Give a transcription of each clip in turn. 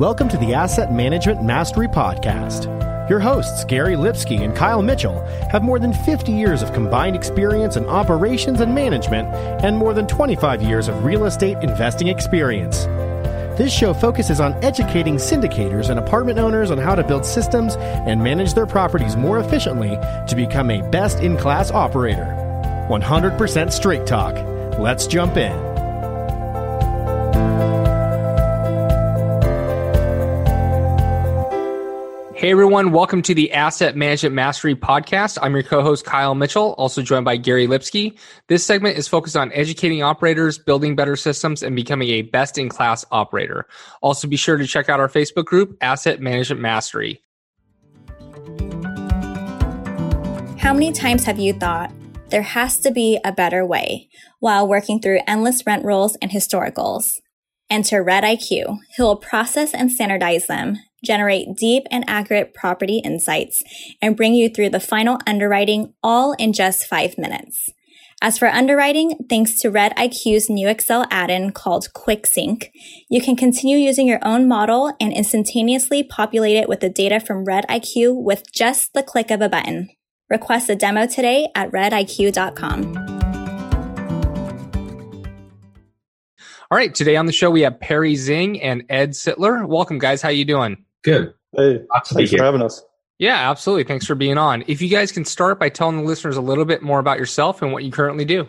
Welcome to the Asset Management Mastery Podcast. Your hosts, Gary Lipsky and Kyle Mitchell, have more than 50 years of combined experience in operations and management and more than 25 years of real estate investing experience. This show focuses on educating syndicators and apartment owners on how to build systems and manage their properties more efficiently to become a best in class operator. 100% straight talk. Let's jump in. Hey everyone, welcome to the Asset Management Mastery Podcast. I'm your co-host Kyle Mitchell, also joined by Gary Lipsky. This segment is focused on educating operators, building better systems, and becoming a best-in-class operator. Also, be sure to check out our Facebook group, Asset Management Mastery. How many times have you thought there has to be a better way while working through endless rent rolls and historicals? Enter Red IQ, who will process and standardize them generate deep and accurate property insights, and bring you through the final underwriting all in just five minutes. As for underwriting, thanks to Red IQ's new Excel add-in called QuickSync, you can continue using your own model and instantaneously populate it with the data from Red IQ with just the click of a button. Request a demo today at rediq.com. All right, today on the show we have Perry Zhang and Ed Sittler. Welcome, guys. How you doing? Good. Hey, thanks for having us. Yeah, absolutely. Thanks for being on. If you guys can start by telling the listeners a little bit more about yourself and what you currently do.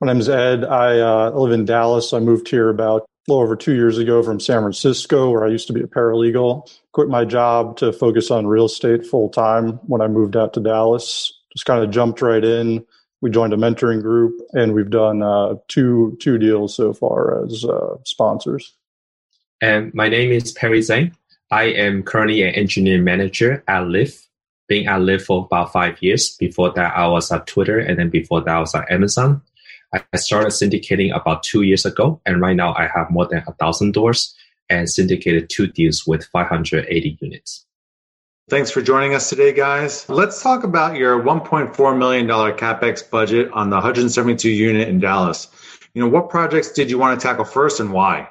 My name is Ed. I uh, live in Dallas. I moved here about a little over two years ago from San Francisco, where I used to be a paralegal. Quit my job to focus on real estate full time when I moved out to Dallas. Just kind of jumped right in. We joined a mentoring group, and we've done uh, two two deals so far as uh, sponsors. And my name is Perry Zhang. I am currently an engineering manager at Lyft, being at Lyft for about five years. Before that, I was at Twitter, and then before that, I was at Amazon. I started syndicating about two years ago, and right now I have more than a thousand doors and syndicated two deals with 580 units. Thanks for joining us today, guys. Let's talk about your $1.4 million capex budget on the 172 unit in Dallas. You know, what projects did you want to tackle first, and why?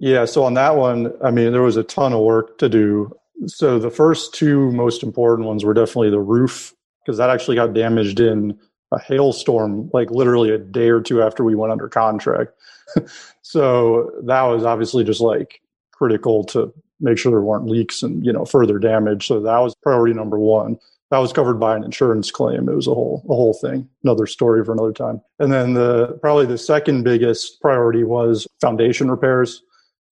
Yeah, so on that one, I mean, there was a ton of work to do. So the first two most important ones were definitely the roof, because that actually got damaged in a hailstorm, like literally a day or two after we went under contract. so that was obviously just like critical to make sure there weren't leaks and you know further damage. So that was priority number one. That was covered by an insurance claim. It was a whole a whole thing. Another story for another time. And then the probably the second biggest priority was foundation repairs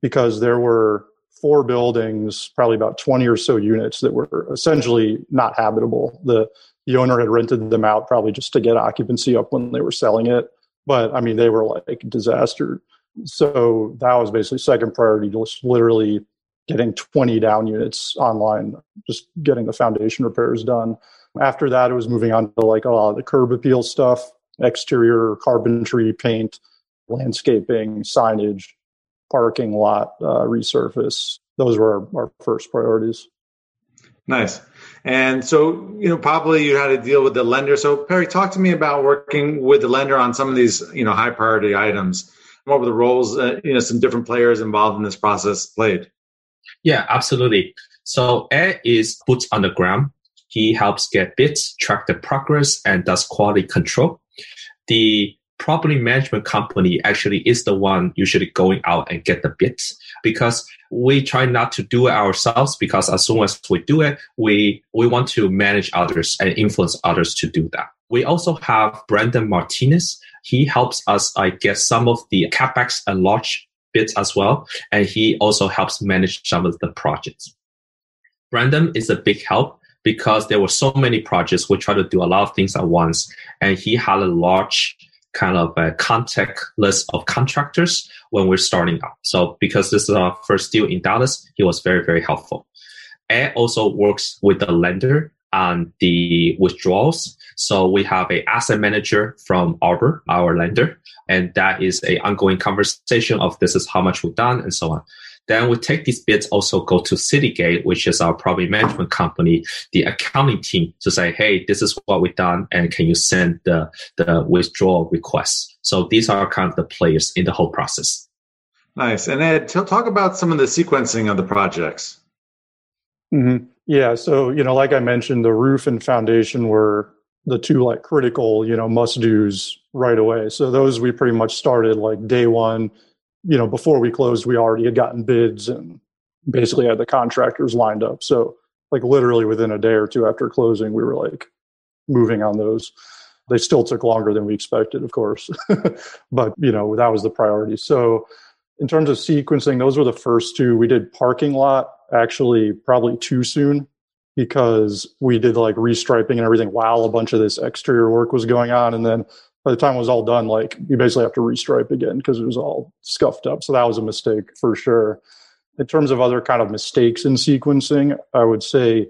because there were four buildings, probably about 20 or so units that were essentially not habitable. The the owner had rented them out probably just to get occupancy up when they were selling it. But I mean, they were like disaster. So that was basically second priority, just literally getting 20 down units online, just getting the foundation repairs done. After that, it was moving on to like a lot of the curb appeal stuff, exterior carpentry, paint, landscaping, signage, parking lot uh, resurface. Those were our, our first priorities. Nice. And so, you know, probably you had to deal with the lender. So, Perry, talk to me about working with the lender on some of these, you know, high priority items. What were the roles, uh, you know, some different players involved in this process played? Yeah, absolutely. So, Ed is boots on the ground. He helps get bids, track the progress, and does quality control. The property management company actually is the one usually going out and get the bids because we try not to do it ourselves because as soon as we do it, we, we want to manage others and influence others to do that. We also have Brandon Martinez. He helps us I get some of the capex and large bids as well. And he also helps manage some of the projects. Brandon is a big help because there were so many projects. We try to do a lot of things at once. And he had a large kind of a contact list of contractors when we're starting up. So because this is our first deal in Dallas, he was very, very helpful. Ed also works with the lender on the withdrawals. So we have a asset manager from Arbor, our lender, and that is a ongoing conversation of this is how much we've done and so on. Then we take these bids also go to Citygate, which is our property management company, the accounting team to say, hey, this is what we've done, and can you send the, the withdrawal requests? So these are kind of the players in the whole process. Nice. And Ed, talk about some of the sequencing of the projects. Mm-hmm. Yeah. So, you know, like I mentioned, the roof and foundation were the two like critical, you know, must do's right away. So those we pretty much started like day one. You know, before we closed, we already had gotten bids and basically had the contractors lined up. So like literally within a day or two after closing, we were like moving on those. They still took longer than we expected, of course, but you know that was the priority. So in terms of sequencing, those were the first two. We did parking lot actually probably too soon because we did like restriping and everything while a bunch of this exterior work was going on. And then by the time it was all done, like you basically have to restripe again because it was all scuffed up. So that was a mistake for sure. In terms of other kind of mistakes in sequencing, I would say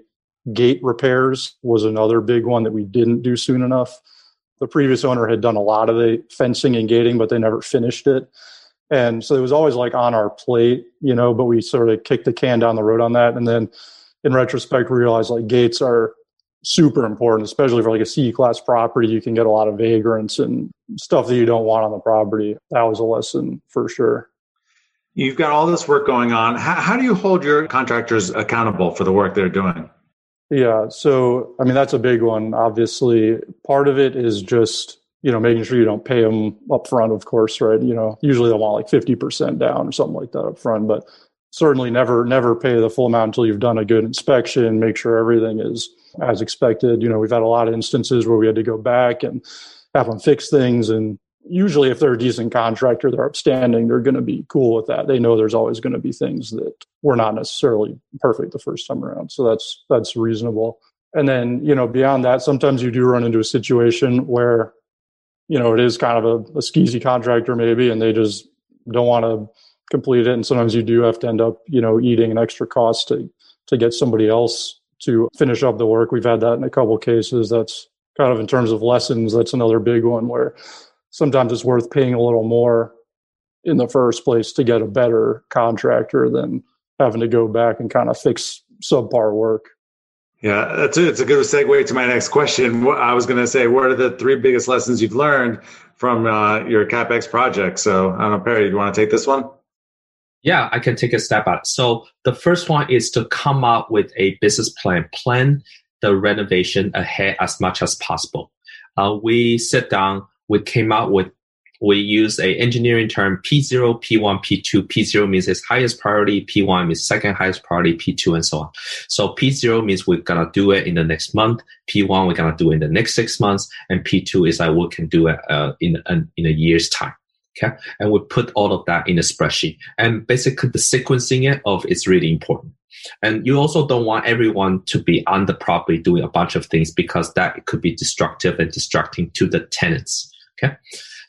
gate repairs was another big one that we didn't do soon enough. The previous owner had done a lot of the fencing and gating, but they never finished it. And so it was always like on our plate, you know, but we sort of kicked the can down the road on that. And then in retrospect, we realized like gates are super important, especially for like a C class property. You can get a lot of vagrants and stuff that you don't want on the property. That was a lesson for sure. You've got all this work going on. How, how do you hold your contractors accountable for the work they're doing? Yeah. So, I mean, that's a big one. Obviously, part of it is just you know, making sure you don't pay them up front, of course, right? You know, usually they'll want like 50% down or something like that up front, but certainly never, never pay the full amount until you've done a good inspection, make sure everything is as expected. You know, we've had a lot of instances where we had to go back and have them fix things. And usually if they're a decent contractor, they're upstanding, they're going to be cool with that. They know there's always going to be things that were not necessarily perfect the first time around. So that's, that's reasonable. And then, you know, beyond that, sometimes you do run into a situation where you know, it is kind of a, a skeezy contractor maybe, and they just don't want to complete it. And sometimes you do have to end up, you know, eating an extra cost to to get somebody else to finish up the work. We've had that in a couple of cases. That's kind of in terms of lessons. That's another big one where sometimes it's worth paying a little more in the first place to get a better contractor than having to go back and kind of fix subpar work. Yeah, that's it. It's a good segue to my next question. I was going to say, what are the three biggest lessons you've learned from uh, your capex project? So, I don't know, Perry, do you want to take this one? Yeah, I can take a step out. So, the first one is to come up with a business plan, plan the renovation ahead as much as possible. Uh, we sit down, we came up with we use a engineering term P0, P1, P2. P0 means its highest priority, P1 means second highest priority, P2 and so on. So P0 means we're gonna do it in the next month. P1 we're gonna do it in the next six months, and P2 is like we can do it uh, in in a year's time. Okay, and we put all of that in a spreadsheet, and basically the sequencing it of is really important. And you also don't want everyone to be on the property doing a bunch of things because that could be destructive and distracting to the tenants. Okay.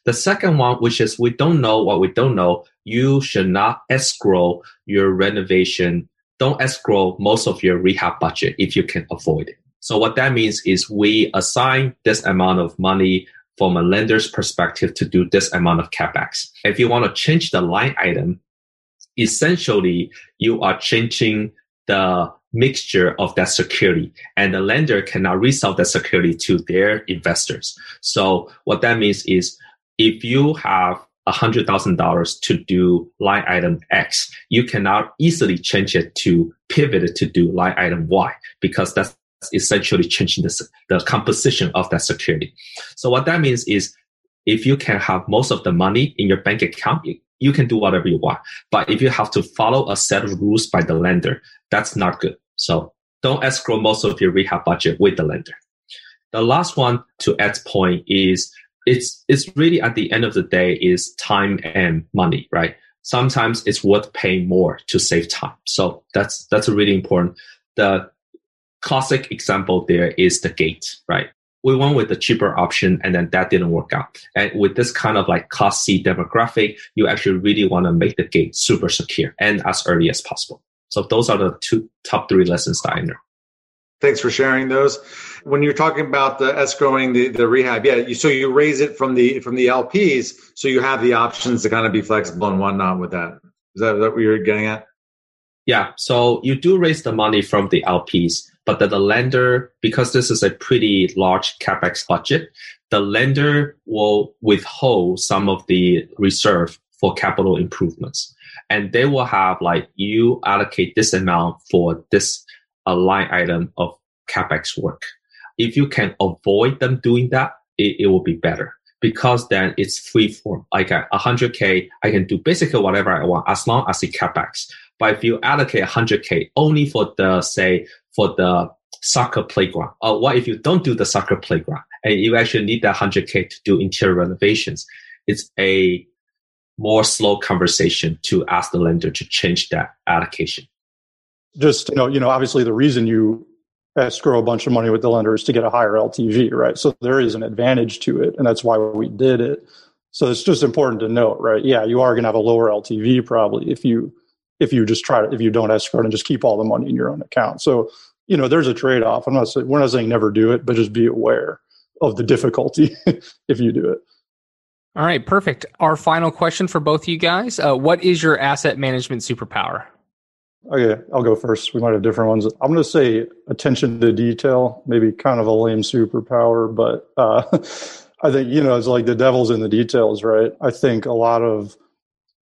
The second one, which is we don't know what we don't know, you should not escrow your renovation. Don't escrow most of your rehab budget if you can avoid it. So what that means is we assign this amount of money from a lender's perspective to do this amount of capex. If you want to change the line item, essentially you are changing the mixture of that security and the lender cannot resell that security to their investors. So what that means is if you have $100,000 to do line item X, you cannot easily change it to pivot it to do line item Y because that's essentially changing the, the composition of that security. So what that means is if you can have most of the money in your bank account, you can do whatever you want. But if you have to follow a set of rules by the lender, that's not good. So don't escrow most of your rehab budget with the lender. The last one to Ed's point is it's it's really at the end of the day is time and money, right? Sometimes it's worth paying more to save time. So that's that's really important. The classic example there is the gate, right? We went with the cheaper option and then that didn't work out. And with this kind of like class C demographic, you actually really want to make the gate super secure and as early as possible. So those are the two top three lessons that I know. Thanks for sharing those. When you're talking about the escrowing the, the rehab, yeah, you, so you raise it from the from the LPs, so you have the options to kind of be flexible and whatnot with that. Is that, is that what you're getting at? Yeah. So you do raise the money from the LPs, but that the lender, because this is a pretty large capex budget, the lender will withhold some of the reserve for capital improvements. and they will have like you allocate this amount for this a line item of capex work. If you can avoid them doing that, it, it will be better because then it's free form. Like a 100k, I can do basically whatever I want as long as it capex. But if you allocate 100k only for the say for the soccer playground, or what if you don't do the soccer playground and you actually need that 100k to do interior renovations? It's a more slow conversation to ask the lender to change that allocation. Just you know, you know, obviously the reason you escrow a bunch of money with the lender is to get a higher LTV, right? So there is an advantage to it, and that's why we did it. So it's just important to note, right? Yeah, you are going to have a lower LTV probably if you if you just try to if you don't escrow and just keep all the money in your own account. So you know, there's a trade off. I'm not saying we're not saying never do it, but just be aware of the difficulty if you do it. All right, perfect. Our final question for both of you guys: uh, What is your asset management superpower? Okay, I'll go first. We might have different ones. I'm going to say attention to detail, maybe kind of a lame superpower, but uh, I think, you know, it's like the devil's in the details, right? I think a lot of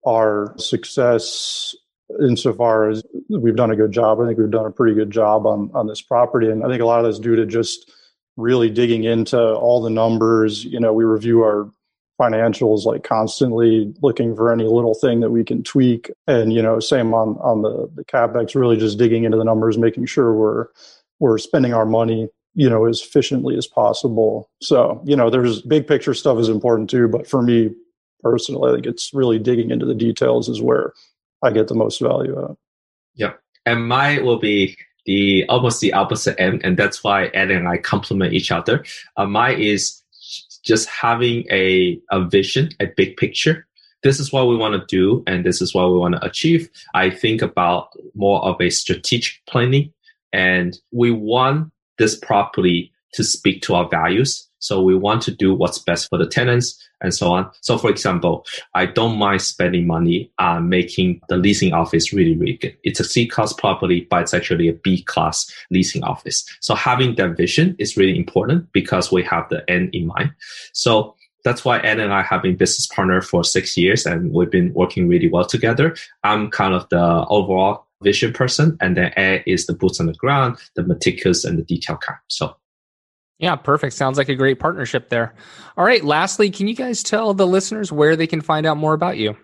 our success insofar as we've done a good job, I think we've done a pretty good job on, on this property. And I think a lot of that's due to just really digging into all the numbers. You know, we review our financials like constantly looking for any little thing that we can tweak and you know same on on the the capex really just digging into the numbers making sure we're we're spending our money you know as efficiently as possible so you know there's big picture stuff is important too but for me personally i think it's really digging into the details is where i get the most value out yeah and mine will be the almost the opposite end and that's why ed and i complement each other uh, is just having a, a vision, a big picture. This is what we want to do and this is what we want to achieve. I think about more of a strategic planning and we want this property to speak to our values. So we want to do what's best for the tenants and so on. So for example, I don't mind spending money on making the leasing office really, really good. It's a C class property, but it's actually a B class leasing office. So having that vision is really important because we have the end in mind. So that's why Ed and I have been business partner for six years and we've been working really well together. I'm kind of the overall vision person and then Ed is the boots on the ground, the meticulous and the detail kind. So yeah, perfect. Sounds like a great partnership there. All right. Lastly, can you guys tell the listeners where they can find out more about you?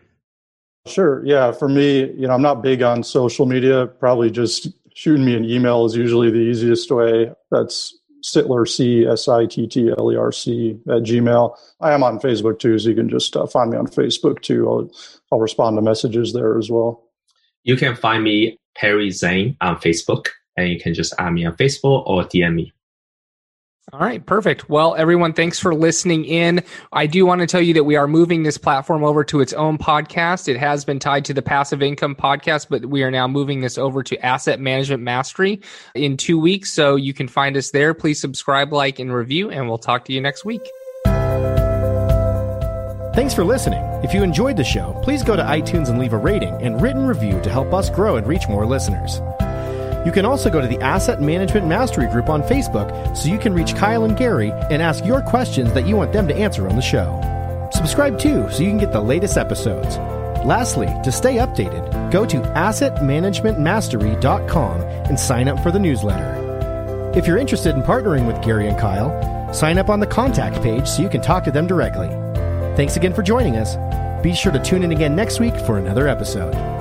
Sure. Yeah. For me, you know, I'm not big on social media. Probably just shooting me an email is usually the easiest way. That's Sittler, C S I T T L E R C at Gmail. I am on Facebook too, so you can just uh, find me on Facebook too. I'll, I'll respond to messages there as well. You can find me, Perry Zhang, on Facebook, and you can just add me on Facebook or DM me. All right, perfect. Well, everyone, thanks for listening in. I do want to tell you that we are moving this platform over to its own podcast. It has been tied to the passive income podcast, but we are now moving this over to asset management mastery in two weeks. So you can find us there. Please subscribe, like, and review, and we'll talk to you next week. Thanks for listening. If you enjoyed the show, please go to iTunes and leave a rating and written review to help us grow and reach more listeners. You can also go to the Asset Management Mastery Group on Facebook so you can reach Kyle and Gary and ask your questions that you want them to answer on the show. Subscribe too so you can get the latest episodes. Lastly, to stay updated, go to assetmanagementmastery.com and sign up for the newsletter. If you're interested in partnering with Gary and Kyle, sign up on the contact page so you can talk to them directly. Thanks again for joining us. Be sure to tune in again next week for another episode.